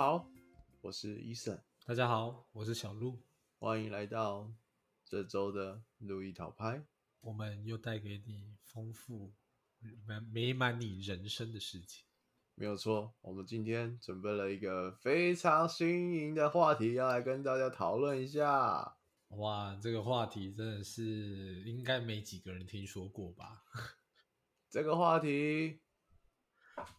好，我是伊森，大家好，我是小鹿，欢迎来到这周的路易讨拍。我们又带给你丰富、美美满你人生的事情。没有错，我们今天准备了一个非常新颖的话题，要来跟大家讨论一下。哇，这个话题真的是应该没几个人听说过吧？这个话题，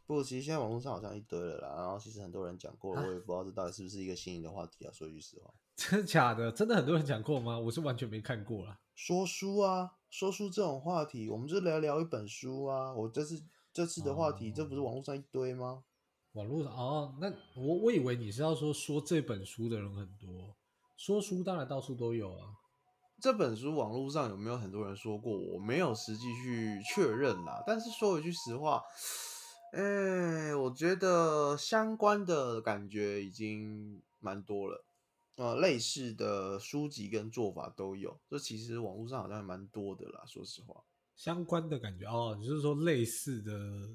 不，其实现在网络上好像一堆了啦。然后其实很多人讲过了，我也不知道这到底是不是一个新颖的话题啊。说句实话，真的假的？真的很多人讲过吗？我是完全没看过啦。说书啊，说书这种话题，我们就聊聊一本书啊。我这次这次的话题，这不是网络上一堆吗？网络上哦，那我我以为你是要说说这本书的人很多。说书当然到处都有啊。这本书网络上有没有很多人说过？我没有实际去确认啦。但是说一句实话，哎，我觉得相关的感觉已经蛮多了。呃，类似的书籍跟做法都有。这其实网络上好像还蛮多的啦。说实话，相关的感觉哦，你是说类似的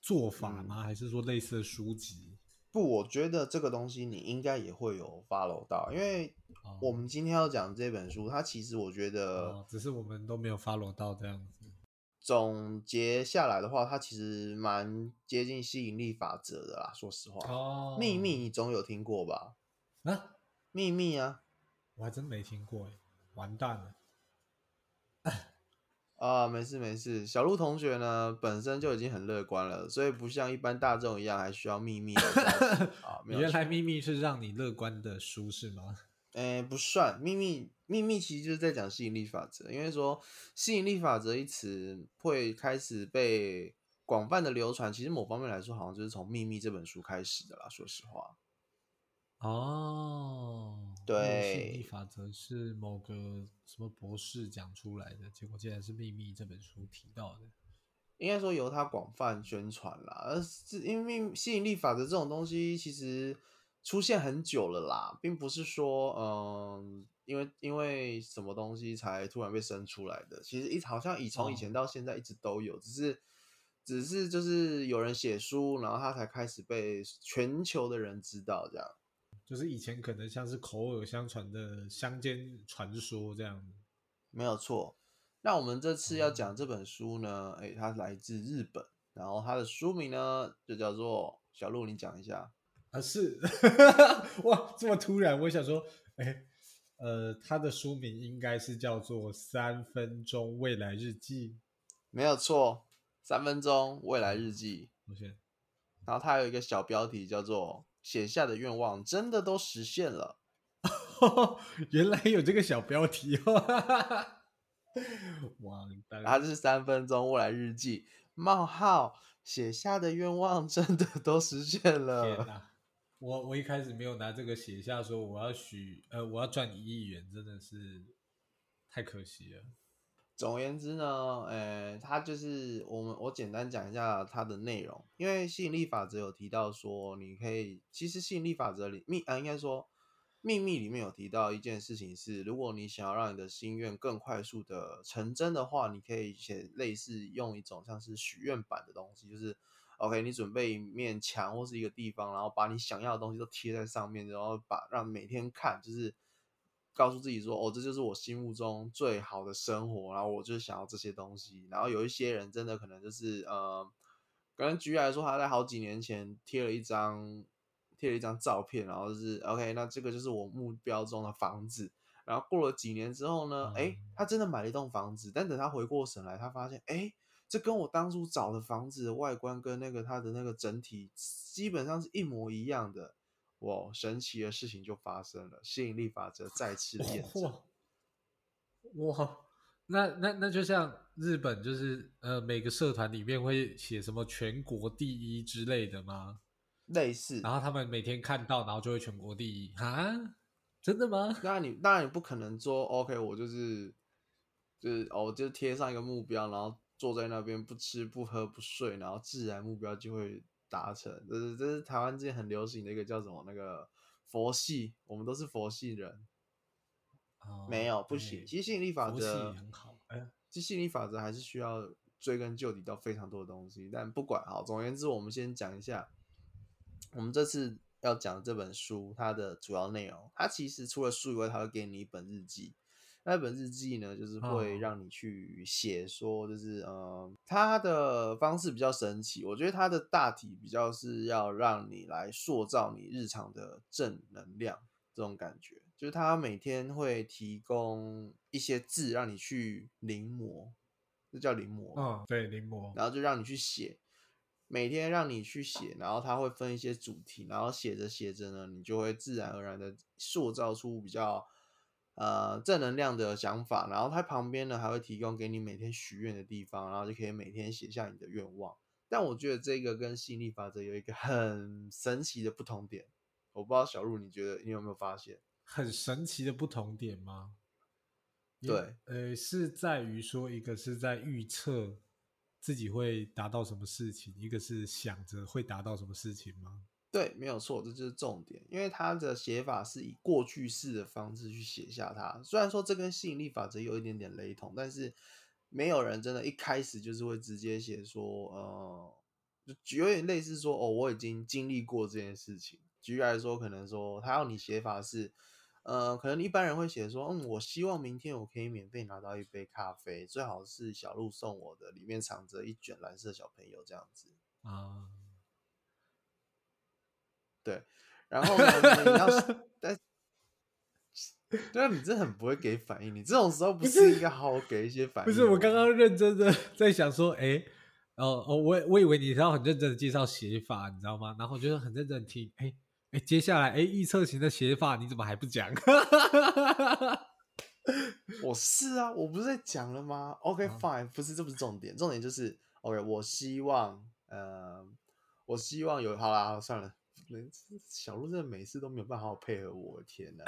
做法吗？还是说类似的书籍？不，我觉得这个东西你应该也会有 follow 到，因为我们今天要讲这本书，它其实我觉得只是我们都没有 follow 到这样子。总结下来的话，它其实蛮接近吸引力法则的啦。说实话，哦，秘密你总有听过吧？啊，秘密啊，我还真没听过哎，完蛋了。啊，没事没事，小鹿同学呢本身就已经很乐观了，所以不像一般大众一样还需要秘密。啊，原来秘密是让你乐观的书是吗？哎，不算，秘密秘密其实就是在讲吸引力法则，因为说吸引力法则一词会开始被广泛的流传，其实某方面来说，好像就是从秘密这本书开始的啦。说实话。哦，对，吸引力法则是某个什么博士讲出来的，结果竟然是《秘密》这本书提到的。应该说由他广泛宣传啦，而是因为吸引力法则这种东西其实出现很久了啦，并不是说嗯，因为因为什么东西才突然被生出来的，其实一好像以从以前到现在一直都有，只是只是就是有人写书，然后他才开始被全球的人知道这样。就是以前可能像是口耳相传的乡间传说这样，没有错。那我们这次要讲这本书呢，哎，它来自日本，然后它的书名呢就叫做小鹿，你讲一下啊？是 哇，这么突然，我想说，哎，呃，他的书名应该是叫做《三分钟未来日记》，没有错，《三分钟未来日记》。OK，然后他有一个小标题叫做。写下的愿望真的都实现了，原来有这个小标题哦！哇，它是三分钟未来日记冒号写下的愿望真的都实现了。天哪！我我一开始没有拿这个写下说我要许呃我要赚一亿元，真的是太可惜了。总而言之呢，呃，它就是我们我简单讲一下它的内容，因为吸引力法则有提到说，你可以其实吸引力法则里秘啊，应该说秘密里面有提到一件事情是，如果你想要让你的心愿更快速的成真的话，你可以写类似用一种像是许愿版的东西，就是 OK，你准备一面墙或是一个地方，然后把你想要的东西都贴在上面，然后把让每天看就是。告诉自己说：“哦，这就是我心目中最好的生活。”然后我就想要这些东西。然后有一些人真的可能就是呃，可能举例来说，他在好几年前贴了一张贴了一张照片，然后就是 OK，那这个就是我目标中的房子。然后过了几年之后呢，哎，他真的买了一栋房子。但等他回过神来，他发现，哎，这跟我当初找的房子的外观跟那个它的那个整体基本上是一模一样的。哇！神奇的事情就发生了，吸引力法则再次验证。哇！那那那就像日本，就是呃，每个社团里面会写什么全国第一之类的吗？类似。然后他们每天看到，然后就会全国第一啊？真的吗？那你当然你不可能说 OK，我就是就是哦，就贴上一个目标，然后坐在那边不吃不喝不睡，然后自然目标就会。达成，这是这是台湾之前很流行的一个叫什么那个佛系，我们都是佛系人，没有不行。其实吸引力法则很好，哎，其实吸引力法则还是需要追根究底到非常多的东西。但不管好，总而言之，我们先讲一下，我们这次要讲这本书它的主要内容，它其实除了书以外，它会给你一本日记。那本日记呢，就是会让你去写，说就是呃，它的方式比较神奇。我觉得它的大体比较是要让你来塑造你日常的正能量这种感觉。就是它每天会提供一些字让你去临摹，这叫临摹。嗯，对，临摹。然后就让你去写，每天让你去写，然后它会分一些主题，然后写着写着呢，你就会自然而然的塑造出比较。呃，正能量的想法，然后它旁边呢还会提供给你每天许愿的地方，然后就可以每天写下你的愿望。但我觉得这个跟吸引力法则有一个很神奇的不同点，我不知道小鹿你觉得你有没有发现？很神奇的不同点吗？对，呃，是在于说，一个是在预测自己会达到什么事情，一个是想着会达到什么事情吗？对，没有错，这就是重点。因为它的写法是以过去式的方式去写下它。虽然说这跟吸引力法则有一点点雷同，但是没有人真的一开始就是会直接写说，呃，就有点类似说，哦，我已经经历过这件事情。举例来说，可能说他要你写法是，呃，可能一般人会写说，嗯，我希望明天我可以免费拿到一杯咖啡，最好是小鹿送我的，里面藏着一卷蓝色小朋友这样子啊。对，然后呢？你要，但对啊，你这很不会给反应。你这种时候不是应该好好给一些反应？不是，我刚刚认真的 在想说，哎，哦哦，我我以为你是要很认真的介绍写法，你知道吗？然后我就很认真听，哎哎，接下来，哎，预测型的写法你怎么还不讲？我是啊，我不是在讲了吗？OK，fine，不是，这不是重点，重点就是 OK。我希望，呃，我希望有，好啦，算了。小鹿真的每次都没有办法好好配合我，天哪！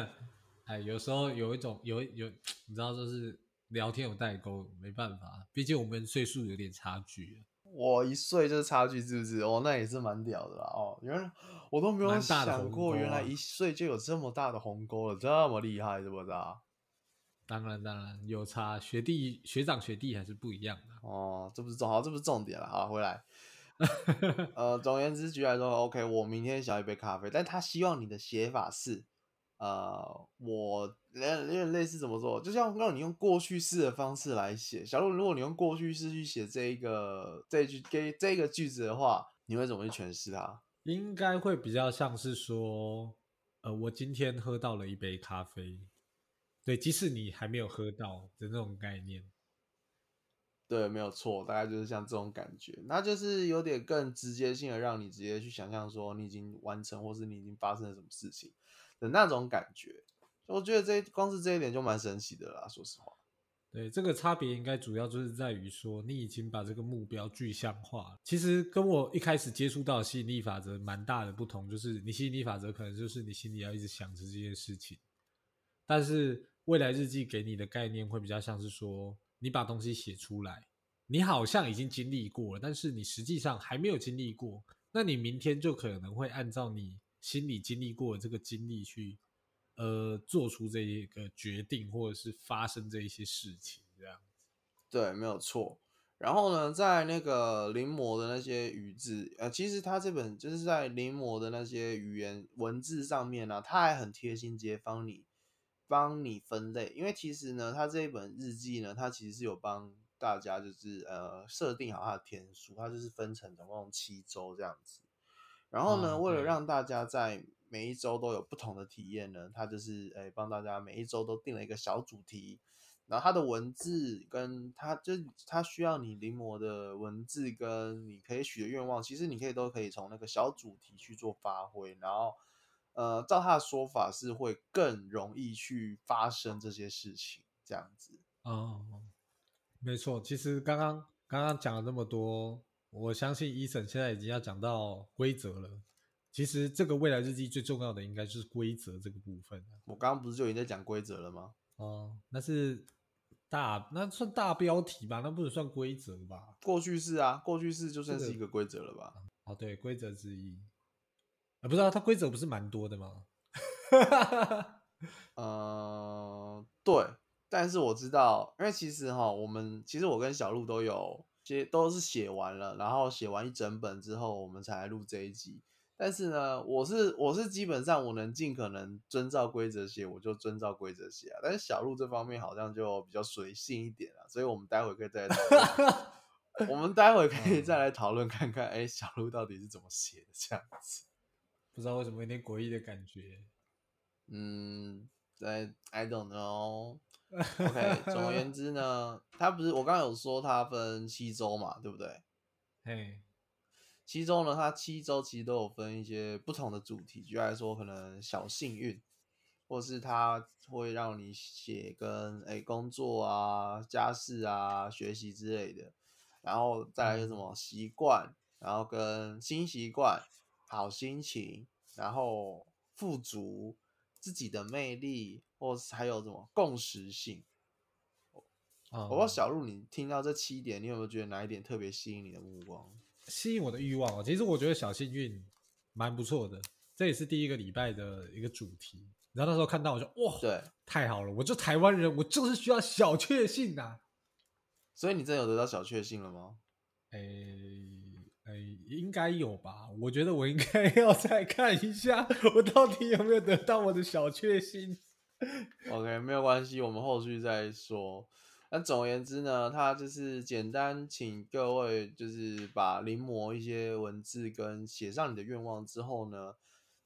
哎，有时候有一种有有，你知道，就是聊天有代沟，没办法，毕竟我们岁数有点差距。我一岁就是差距，是不是？哦，那也是蛮屌的啦。哦，原来我都没有想过，原来一岁就有这么大的鸿沟了，这么厉害，是不是？当然，当然有差，学弟学长学弟还是不一样的。哦，这不是重，好，这不是重点了。好，回来。呃，总而言之，举来说，OK，我明天想要一杯咖啡，但他希望你的写法是，呃，我有点类似怎么说，就像让你用过去式的方式来写。小鹿，如果你用过去式去写这一个这句给这个句子的话，你会怎么去诠释它？应该会比较像是说，呃，我今天喝到了一杯咖啡，对，即使你还没有喝到的那种概念。对，没有错，大概就是像这种感觉，那就是有点更直接性的，让你直接去想象说你已经完成，或是你已经发生了什么事情的那种感觉。我觉得这光是这一点就蛮神奇的啦，说实话。对，这个差别应该主要就是在于说，你已经把这个目标具象化了。其实跟我一开始接触到吸引力法则蛮大的不同，就是你吸引力法则可能就是你心里要一直想着这件事情，但是未来日记给你的概念会比较像是说。你把东西写出来，你好像已经经历过了，但是你实际上还没有经历过。那你明天就可能会按照你心里经历过的这个经历去，呃，做出这一个决定，或者是发生这一些事情，这样子。对，没有错。然后呢，在那个临摹的那些语字，呃，其实他这本就是在临摹的那些语言文字上面呢，他还很贴心，直接帮你。帮你分类，因为其实呢，他这一本日记呢，它其实是有帮大家就是呃设定好它的天数，它就是分成总共七周这样子。然后呢，为了让大家在每一周都有不同的体验呢，它就是诶帮大家每一周都定了一个小主题，然后它的文字跟它就它需要你临摹的文字跟你可以许的愿望，其实你可以都可以从那个小主题去做发挥，然后。呃，照他的说法是会更容易去发生这些事情，这样子。哦，没错。其实刚刚刚刚讲了那么多，我相信伊森现在已经要讲到规则了。其实这个未来日记最重要的应该就是规则这个部分。我刚刚不是就已经在讲规则了吗？哦，那是大，那算大标题吧？那不能算规则吧？过去式啊，过去式就算是一个规则了吧？哦，对，规则之一。啊，不知道它规则不是蛮多的吗？呃，对，但是我知道，因为其实哈，我们其实我跟小鹿都有写，都是写完了，然后写完一整本之后，我们才来录这一集。但是呢，我是我是基本上我能尽可能遵照规则写，我就遵照规则写啊。但是小鹿这方面好像就比较随性一点啊，所以我们待会可以再来讨论，我们待会可以再来讨论看看，哎，小鹿到底是怎么写的这样子。不知道为什么有点诡异的感觉。嗯，在 I don't know。OK，总而言之呢，它不是我刚刚有说它分七周嘛，对不对？嘿，七周呢，它七周其实都有分一些不同的主题，举例来说，可能小幸运，或是它会让你写跟哎工作啊、家事啊、学习之类的，然后再来是什么习惯，然后跟新习惯、好心情，然后富足。自己的魅力，或是还有什么共识性？我不知道小鹿，你听到这七点，你有没有觉得哪一点特别吸引你的目光？吸引我的欲望哦，其实我觉得小幸运蛮不错的，这也是第一个礼拜的一个主题。然后那时候看到，我就哇，对，太好了！我就台湾人，我就是需要小确幸呐。所以你真的有得到小确幸了吗？诶。哎，应该有吧？我觉得我应该 要再看一下，我到底有没有得到我的小确幸。OK，没有关系，我们后续再说。那总而言之呢，他就是简单请各位就是把临摹一些文字跟写上你的愿望之后呢，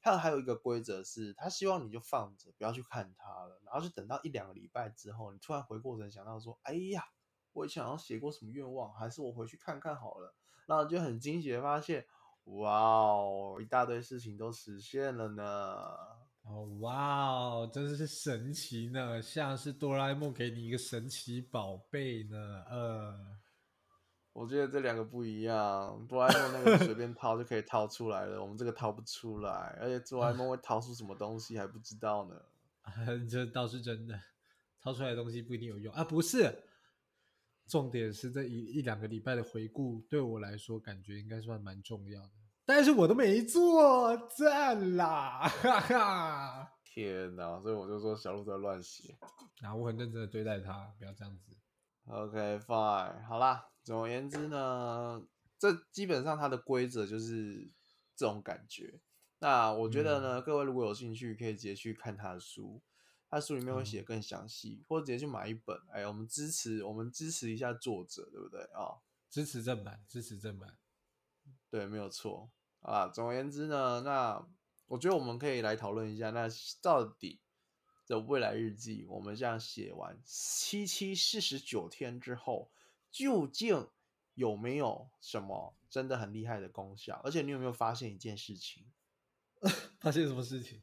他还有一个规则是，他希望你就放着，不要去看它了，然后就等到一两个礼拜之后，你突然回过神想到说，哎呀，我以前好像写过什么愿望，还是我回去看看好了。然后就很惊喜的发现，哇哦，一大堆事情都实现了呢！哦，哇哦，真是神奇呢，像是哆啦 A 梦给你一个神奇宝贝呢。呃，我觉得这两个不一样，哆啦 A 梦那个随便 掏就可以掏出来了，我们这个掏不出来，而且哆啦 A 梦会掏出什么东西还不知道呢。这倒是真的，掏出来的东西不一定有用啊，不是。重点是这一一两个礼拜的回顾，对我来说感觉应该算蛮重要的。但是我都没做，赞啦！哈哈，天哪！所以我就说小鹿在乱写。那我很认真的对待他，不要这样子。OK，fine，好啦。总而言之呢，这基本上它的规则就是这种感觉。那我觉得呢，各位如果有兴趣，可以直接去看他的书。他书里面会写更详细，或者直接去买一本。哎，我们支持，我们支持一下作者，对不对啊？支持正版，支持正版，对，没有错啊。总而言之呢，那我觉得我们可以来讨论一下，那到底的未来日记，我们这样写完七七四十九天之后，究竟有没有什么真的很厉害的功效？而且你有没有发现一件事情？发现什么事情？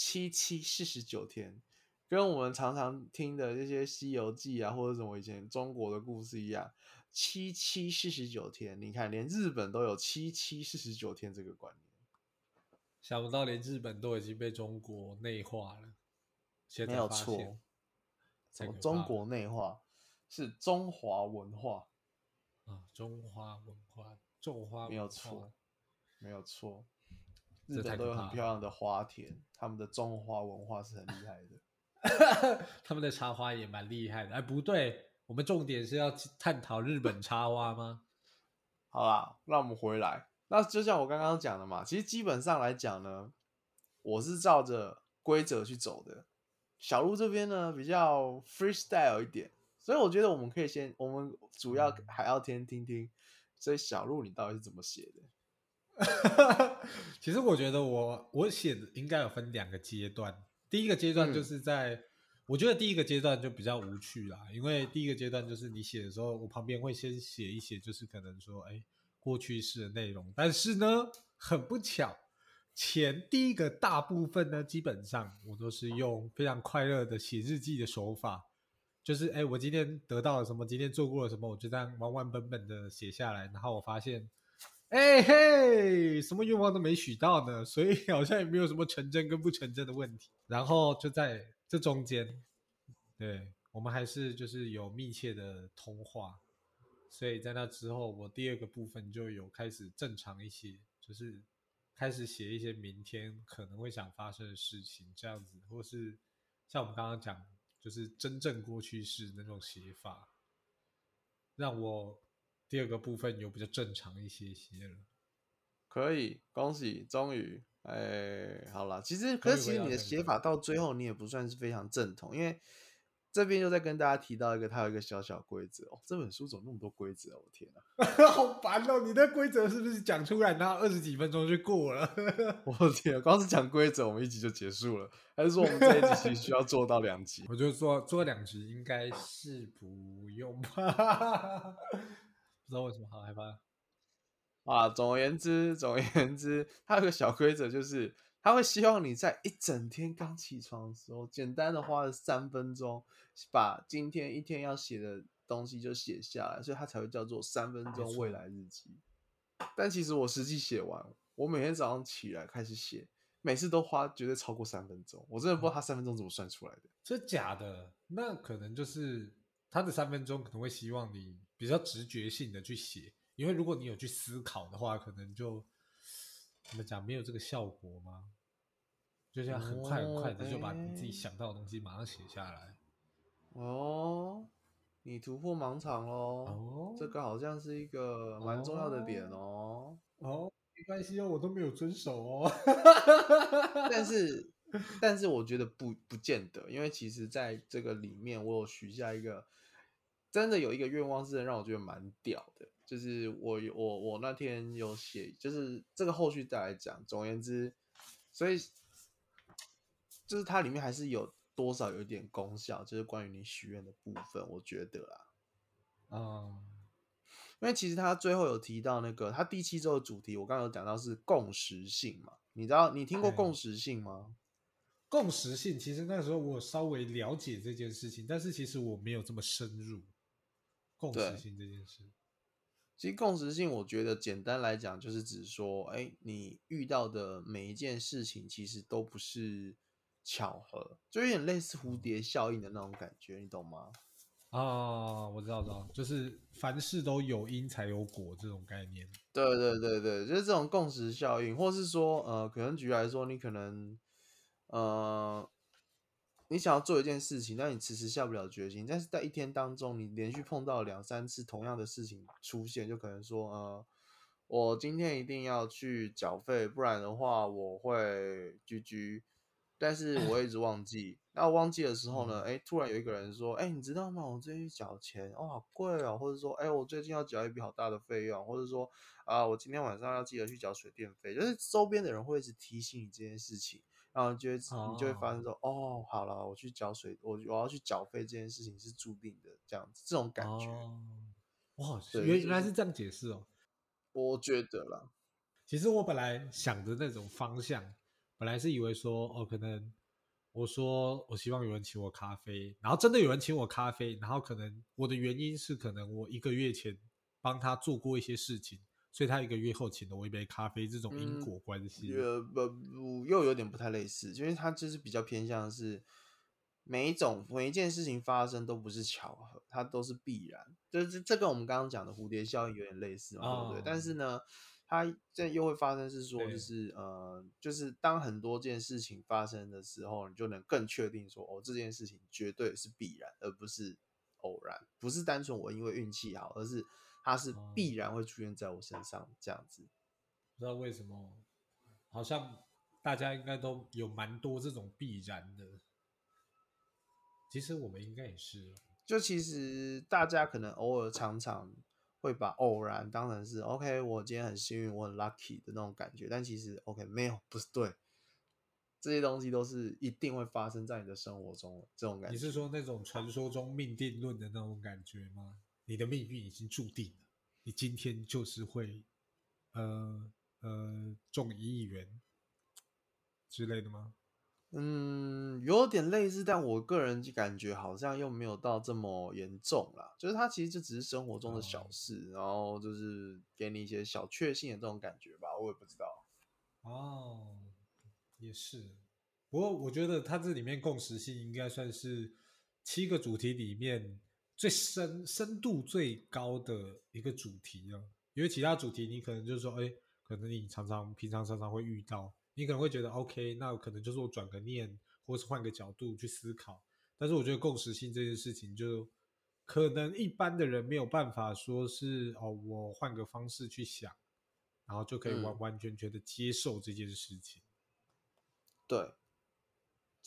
七七四十九天，跟我们常常听的这些《西游记》啊，或者什么以前中国的故事一样，七七四十九天。你看，连日本都有七七四十九天这个观念。想不到，连日本都已经被中国内化了。没有错，什么中国内化是中华文化啊，中华文化，中华没有错，没有错。日本都有很漂亮的花田，他们的种花文化是很厉害的。他们的插花也蛮厉害的。哎，不对，我们重点是要探讨日本插花吗？好啦，让我们回来。那就像我刚刚讲的嘛，其实基本上来讲呢，我是照着规则去走的。小鹿这边呢比较 freestyle 一点，所以我觉得我们可以先，我们主要还要先听听。所以小鹿，你到底是怎么写的？其实我觉得我我写的应该有分两个阶段。第一个阶段就是在，我觉得第一个阶段就比较无趣啦，因为第一个阶段就是你写的时候，我旁边会先写一写，就是可能说，哎，过去式的内容。但是呢，很不巧，前第一个大部分呢，基本上我都是用非常快乐的写日记的手法，就是哎，我今天得到了什么，今天做过了什么，我就这样完完本本的写下来，然后我发现。哎嘿，什么愿望都没许到呢，所以好像也没有什么成真跟不成真的问题。然后就在这中间，对我们还是就是有密切的通话，所以在那之后，我第二个部分就有开始正常一些，就是开始写一些明天可能会想发生的事情，这样子，或是像我们刚刚讲，就是真正过去式那种写法，让我。第二个部分有比较正常一些些了，可以，恭喜，终于，哎，好了。其实，可是其实你的写法到最后，你也不算是非常正统，因为这边又在跟大家提到一个，它有一个小小规则哦。这本书怎么那么多规则？我天哪，好烦哦！你的规则是不是讲出来，然后二十几分钟就过了？我天，光是讲规则，我们一集就结束了，还是说我们这一集其实需要做到两集？我觉得做做两集应该是不用吧？不知道为什么好害怕。啊，总而言之，总而言之，它有个小规则，就是他会希望你在一整天刚起床的时候，简单的花了三分钟，把今天一天要写的东西就写下来，所以它才会叫做三分钟未来日记。但其实我实际写完，我每天早上起来开始写，每次都花绝对超过三分钟，我真的不知道他三分钟怎么算出来的。这假的？那可能就是他的三分钟可能会希望你比较直觉性的去写。因为如果你有去思考的话，可能就怎么讲没有这个效果吗？就这样很快很快的就把你自己想到的东西马上写下来。哦，你突破盲场喽！哦，这个好像是一个蛮重要的点哦。哦，没关系哦，我都没有遵守哦。但是，但是我觉得不不见得，因为其实在这个里面，我有许下一个真的有一个愿望，是让我觉得蛮屌的。就是我我我那天有写，就是这个后续再来讲。总而言之，所以就是它里面还是有多少有一点功效，就是关于你许愿的部分，我觉得啦，啊，因为其实他最后有提到那个他第七周的主题，我刚刚有讲到是共识性嘛，你知道你听过共识性吗？共识性其实那时候我稍微了解这件事情，但是其实我没有这么深入共识性这件事。其实共识性，我觉得简单来讲，就是指说，哎，你遇到的每一件事情，其实都不是巧合，就有点类似蝴蝶效应的那种感觉，你懂吗？啊，我知道，知道，就是凡事都有因才有果这种概念。对对对对，就是这种共识效应，或是说，呃，可能举例来说，你可能，呃。你想要做一件事情，但你迟迟下不了决心。但是在一天当中，你连续碰到两三次同样的事情出现，就可能说，呃，我今天一定要去缴费，不然的话我会居居。但是我一直 忘记。那我忘记的时候呢？哎，突然有一个人说，哎，你知道吗？我最近缴钱，哦，好贵哦。或者说，哎，我最近要缴一笔好大的费用。或者说，啊，我今天晚上要记得去缴水电费。就是周边的人会一直提醒你这件事情。然后就会你就会发现说，哦，好了，我去缴水，我我要去缴费这件事情是注定的，这样子，这种感觉。哇，原来是这样解释哦。我觉得啦，其实我本来想的那种方向，本来是以为说，哦，可能我说我希望有人请我咖啡，然后真的有人请我咖啡，然后可能我的原因是，可能我一个月前帮他做过一些事情。所以他一个月后请了我一杯咖啡，这种因果关系，呃不不又有点不太类似，因为他就是比较偏向是每一种每一件事情发生都不是巧合，它都是必然，就是这跟我们刚刚讲的蝴蝶效应有点类似嘛，对不对？但是呢，它这又会发生是说，就是呃，就是当很多件事情发生的时候，你就能更确定说，哦，这件事情绝对是必然，而不是偶然，不是单纯我因为运气好，而是。它是必然会出现在我身上，这样子，不知道为什么，好像大家应该都有蛮多这种必然的。其实我们应该也是，就其实大家可能偶尔常常会把偶然当成是 OK，我今天很幸运，我很 lucky 的那种感觉，但其实 OK 没有，不是对，这些东西都是一定会发生在你的生活中，这种感觉。你是说那种传说中命定论的那种感觉吗？你的命运已经注定了，你今天就是会，呃呃中一亿元之类的吗？嗯，有点类似，但我个人感觉好像又没有到这么严重啦。就是它其实就只是生活中的小事，然后就是给你一些小确幸的这种感觉吧。我也不知道。哦，也是。不过我觉得它这里面共识性应该算是七个主题里面。最深深度最高的一个主题啊，因为其他主题你可能就是说，哎，可能你常常平常常常会遇到，你可能会觉得 OK，那可能就是我转个念，或是换个角度去思考。但是我觉得共识性这件事情，就可能一般的人没有办法说是哦，我换个方式去想，然后就可以完嗯完全全的接受这件事情。对，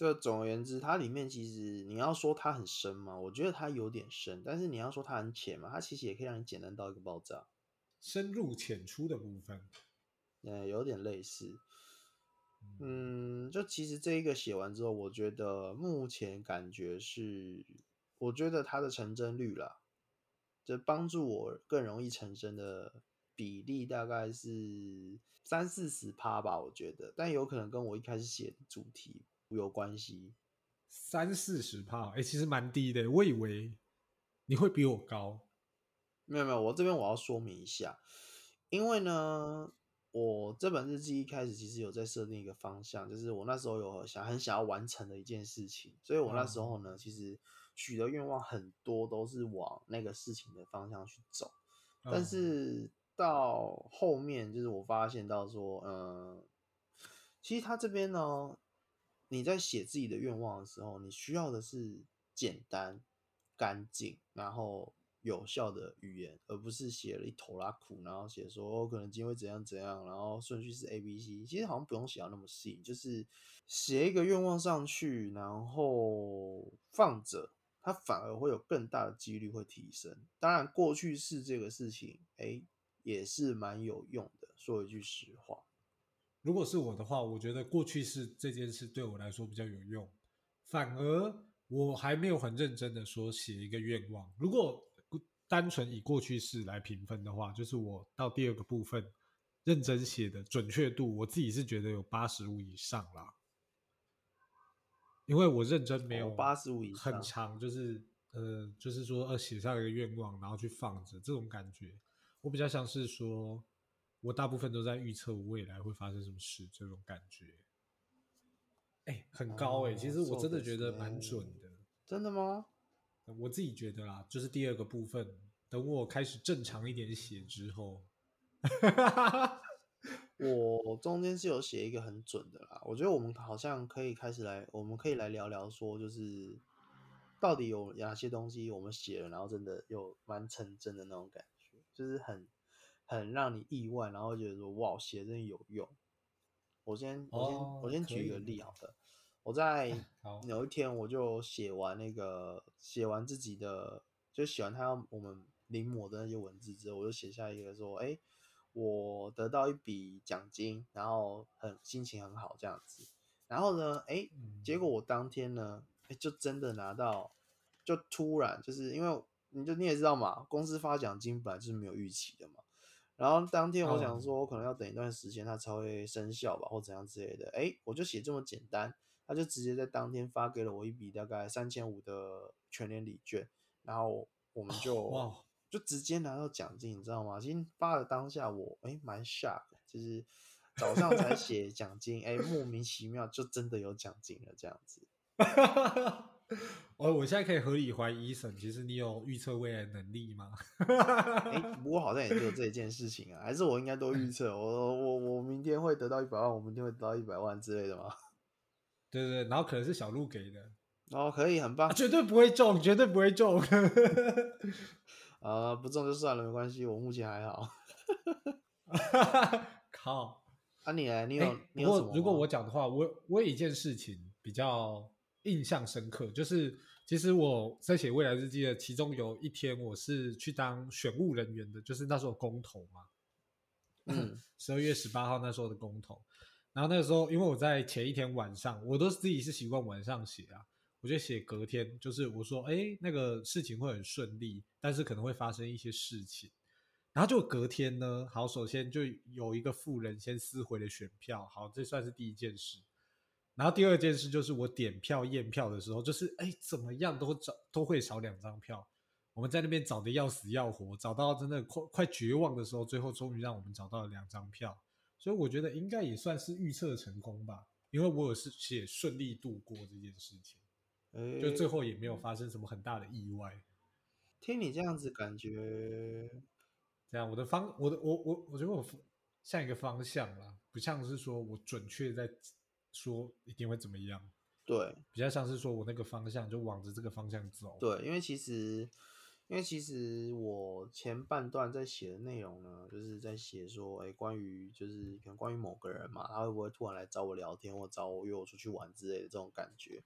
这总而言之，它里面其实你要说它很深嘛，我觉得它有点深，但是你要说它很浅嘛，它其实也可以让你简单到一个爆炸，深入浅出的部分，呃，有点类似。嗯，就其实这一个写完之后，我觉得目前感觉是，我觉得它的成真率啦，就帮助我更容易成真的比例大概是三四十趴吧，我觉得，但有可能跟我一开始写的主题有关系。三四十帕，哎，其实蛮低的，我以为你会比我高。没有没有，我这边我要说明一下，因为呢，我这本日记一开始其实有在设定一个方向，就是我那时候有想很想要完成的一件事情，所以我那时候呢，其实许的愿望很多都是往那个事情的方向去走，但嗯是到后面就是我发现到说，嗯，其实他这边呢，你在写自己的愿望的时候，你需要的是简单、干净，然后有效的语言，而不是写了一头拉苦，然后写说、可能今天会怎样怎样，然后顺序是 A B C，其实好像不用写到那么细，就是写一个愿望上去，然后放着。它反而会有更大的几率会提升。当然，过去式这个事情，哎，也是蛮有用的。说一句实话，如果是我的话，我觉得过去式这件事对我来说比较有用。反而我还没有很认真的说写一个愿望。如果单纯以过去式来评分的话，就是我到第二个部分认真写的准确度，我自己是觉得有八十五以上啦。因为我认真没有八十五以上很长，就是呃，就是说呃，写下一个愿望，然后去放着这种感觉，我比较像是说，我大部分都在预测未来会发生什么事这种感觉。哎，很高哎、哦其实我真的そうです觉得蛮ね准的。真的吗？我自己觉得啦，就是第二个部分，等我开始正常一点写之后，我中间是有写一个很准的啦，我觉得我们好像可以开始来，我们可以来聊聊说，就是到底有哪些东西我们写了，然后真的有蛮成真的那种感觉，就是很 很让你意外，然后觉得说哇，写真的有用。我先我先、哦我先举一个例好的，我在 有一天我就写完那个写完自己的，就写完他要我们临摹的那些文字之后，我就写下一个说，哎、我得到一笔奖金，然后很心情很好这样子。然后呢，哎、嗯结果我当天呢，哎、就真的拿到，就突然就是因为你就你也知道嘛，公司发奖金本来就是没有预期的嘛。然后当天我想哦说，我可能要等一段时间它才会生效吧，或怎样之类的。哎，我就写这么简单，他就直接在当天发给了我一笔大概三千五的全年礼券，然后我们就、就直接拿到奖金，你知道吗？其实发的当下我哎蛮 shock，的就是早上才 写奖金，哎莫名其妙就真的有奖金了这样子。哦，我现在可以合理怀疑医生，其实你有预测未来能力吗？哎，不过好像也只有这一件事情啊，还是我应该多预测，我我我明天会得到一百万，我明天会得到一百万之类的吗？对对对，然后可能是小鹿给的，哦，可以，很棒啊，绝对不会中，绝对不会中。啊、不中就算了，没关系，我目前还好。靠！啊你呢？你有、哎，你有什么如果我讲的话，我我有一件事情比较印象深刻，就是其实我在写未来日记的其中有一天，我是去当选务人员的，就是那时候公投嘛，嗯十二月十八号那时候的公投。然后那个时候，因为我在前一天晚上，我都是自己是习惯晚上写啊，我就写隔天，就是我说，哎，那个事情会很顺利，但是可能会发生一些事情。然后就隔天呢，好，首先就有一个富人先撕毁了选票，好，这算是第一件事。然后第二件事就是我点票验票的时候，就是哎怎么样都找都会少两张票。我们在那边找的要死要活，找到真的快快绝望的时候，最后终于让我们找到了两张票。所以我觉得应该也算是预测成功吧，因为我有是写顺利度过这件事情，哎，就最后也没有发生什么很大的意外。听你这样子感觉，这样我的方，我的我我我觉得我像一个方向啦，不像是说我准确在说一定会怎么样，对比较像是说我那个方向就往着这个方向走。对，因为其实因为其实我前半段在写的内容呢，就是在写说，哎，关于就是可能关于某个人嘛，他会不会突然来找我聊天，或找我约我出去玩之类的这种感觉。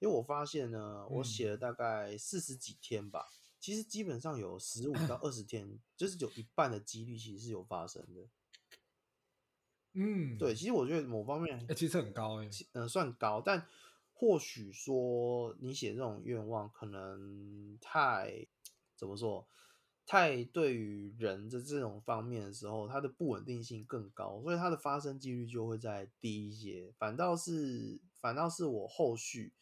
因为我发现呢，我写了大概四十几天吧，其实基本上有十五到二十天，就是有一半的几率其实是有发生的。嗯，对，其实我觉得某方面，哎，其实很高哎，嗯，算高，但或许说你写这种愿望可能太。怎么说？太对于人的这种方面的时候，它的不稳定性更高，所以它的发生几率就会再低一些。反倒是，反倒是我后续，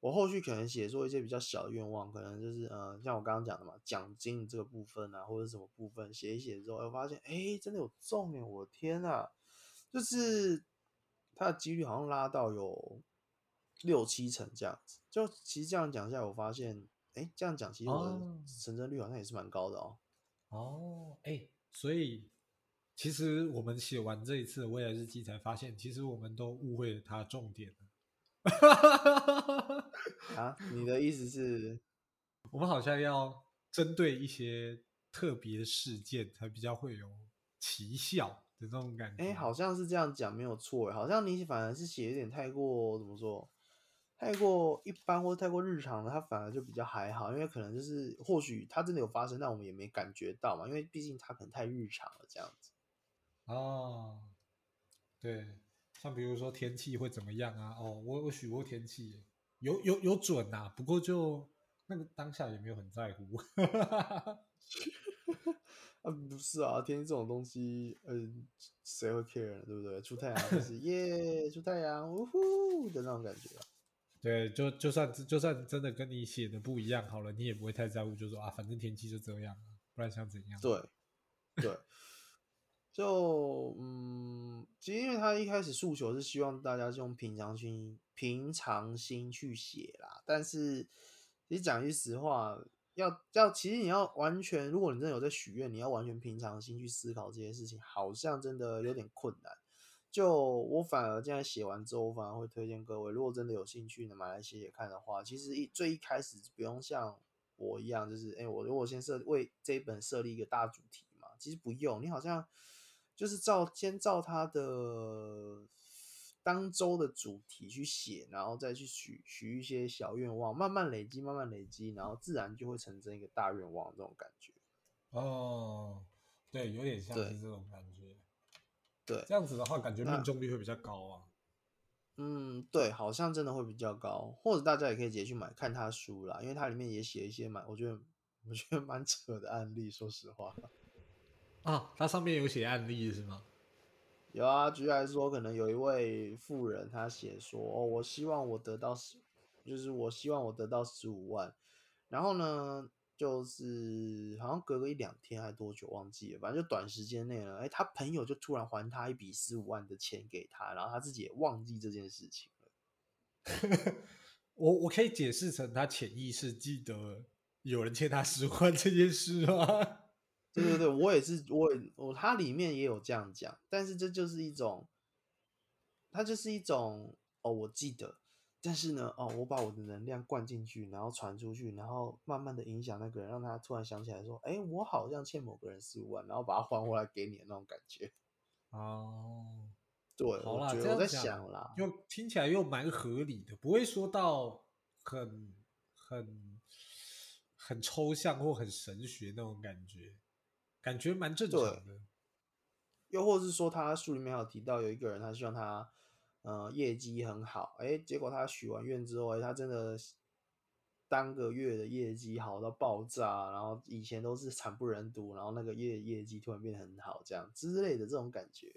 我后续可能写作一些比较小的愿望，可能就是呃，像我刚刚讲的嘛，奖金这个部分啊，或者什么部分，写一写之后，我发现，哎，真的有中哎！我的天啊，就是它的几率好像拉到有六七成这样子。就其实这样讲下来，我发现。哎，这样讲，其实我的成真率好像也是蛮高的哦。哦，哎，所以其实我们写完这一次的未来日记，才发现其实我们都误会了它重点了。啊，你的意思是，我们好像要针对一些特别的事件，才比较会有奇效的那种感觉。哎，好像是这样讲没有错，好像你反而是写有点太过怎么说？太过一般或太过日常的，它反而就比较还好，因为可能就是或许它真的有发生，但我们也没感觉到嘛，因为毕竟它可能太日常了这样子。哦，对，像比如说天气会怎么样啊？哦，我我许过天气，有有有准呐，不过就那个当下也没有很在乎。啊，不是啊，天气这种东西，嗯，谁会 care 对不对？出太阳就是 耶，出太阳，呜呼的那种感觉。对，就就算就算真的跟你写的不一样，好了，你也不会太在乎，就说啊，反正天气就这样不然想怎样？对，对，就嗯，其实因为他一开始诉求是希望大家用平常心、平常心去写啦，但是其实讲句实话，要要，其实你要完全，如果你真的有在许愿，你要完全平常心去思考这些事情，好像真的有点困难。就我反而现在写完之后，我反而会推荐各位，如果真的有兴趣呢，买来写写看的话，其实一最一开始不用像我一样，就是哎，我如果先设为这一本设立一个大主题嘛，其实不用，你好像就是照先照他的当周的主题去写，然后再去许许一些小愿望，慢慢累积，慢慢累积，然后自然就会成真一个大愿望这种感觉。哦，对，有点像是这种感觉。对，这样子的话，感觉命中率会比较高啊。嗯，对，好像真的会比较高，或者大家也可以直接去买看他书啦，因为它里面也写一些蛮，我觉得我觉得蛮 扯的案例。说实话，啊，它上面有写案例是吗？有啊，举例来说，可能有一位富人，他写说：“哦，我希望我得到十，就是我希望我得到十五万。”然后呢？就是好像隔个一两天还多久忘记了，反正就短时间内了。哎，他朋友就突然还他一笔十五万的钱给他，然后他自己也忘记这件事情了。我我可以解释成他潜意识记得有人欠他十万这件事吗？对对对，我也是，我我它里面也有这样讲，但是这就是一种，它就是一种哦，我记得。但是呢，哦，我把我的能量灌进去，然后传出去，然后慢慢的影响那个人，让他突然想起来说，哎，我好像欠某个人十五万，然后把它还回来给你的那种感觉。哦，对，好啦，我在想啦，又听起来又蛮合理的，不会说到很很很抽象或很神学那种感觉，感觉蛮正常的。又或是说，他书里面有提到有一个人，他希望他。呃，业绩很好，哎，结果他许完愿之后，哎，他真的当个月的业绩好到爆炸，然后以前都是惨不忍睹，然后那个业业绩突然变得很好，这样之类的这种感觉。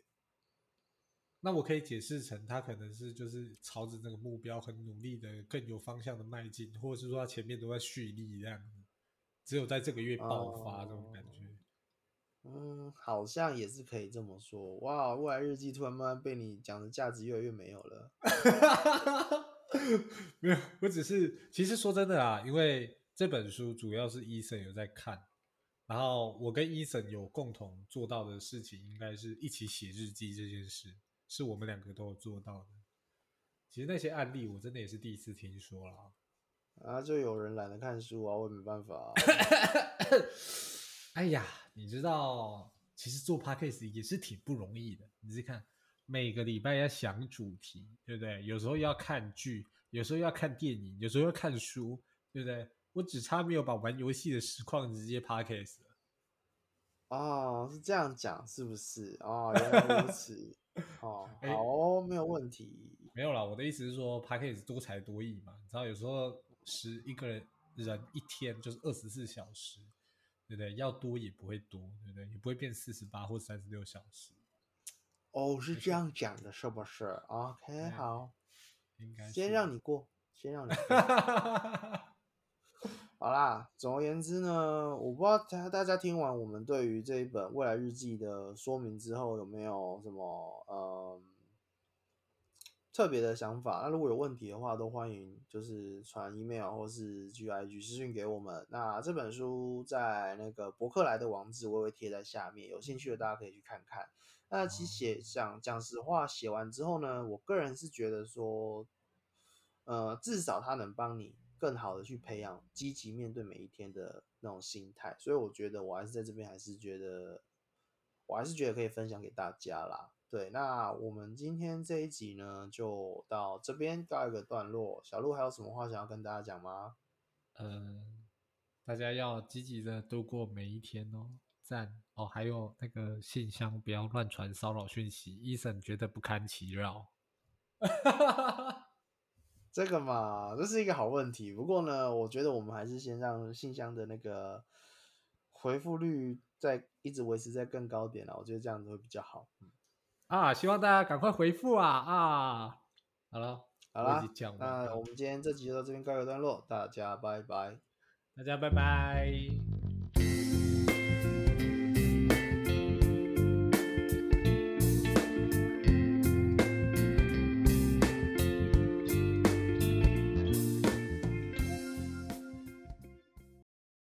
那我可以解释成他可能是就是朝着那个目标很努力的更有方向的迈进，或者是说他前面都在蓄力这样子，只有在这个月爆发这种感觉。嗯，好像也是可以这么说。哇，未来日记突然慢慢被你讲的价值越来越没有了。没有，我只是其实说真的啊，因为这本书主要是伊森有在看，然后我跟伊森有共同做到的事情，应该是一起写日记这件事，是我们两个都有做到的。其实那些案例我真的也是第一次听说了。啊，就有人懒得看书啊，我也没办法、啊。哎呀，你知道，其实做 podcast 也是挺不容易的。你自己看，每个礼拜要想主题，对不对？有时候要看剧，有时候要看电影，有时候要看书，对不对？我只差没有把玩游戏的实况直接 podcast 了。哦，是这样讲是不是？哦，原来如此。哦，哎好哦，没有问题。没有啦，我的意思是说 podcast 多才多艺嘛。你知道，有时候十一个人人一天就是二十四小时，对不对？要多也不会多，对不对？也不会变四十八或三十六小时。哦，是这样讲的，是不是？OK，哎好，应该先是让你过，先让你过。好啦，总而言之呢，我不知道大大家听完我们对于这一本未来日记的说明之后，有没有什么呃特别的想法？那如果有问题的话，都欢迎就是传 email 或是 G I G 私讯给我们。那这本书在那个博客来的网址我也会贴在下面，有兴趣的大家可以去看看。那其实写讲讲实话，写完之后呢，我个人是觉得说，呃，至少它能帮你更好的去培养积极面对每一天的那种心态，所以我觉得我还是在这边还是觉得，我还是觉得可以分享给大家啦。对，那我们今天这一集呢，就到这边告一个段落。小鹿还有什么话想要跟大家讲吗？嗯，大家要积极的度过每一天哦。赞哦，还有那个信箱不要乱传骚扰讯息，医生觉得不堪其扰。这个嘛，这是一个好问题。不过呢，我觉得我们还是先让信箱的那个回复率再一直维持在更高点了，我觉得这样子会比较好。嗯，啊，希望大家赶快回复啊啊！好了，好了那我们今天这集就到这边告一段落，大家拜拜。大家拜拜。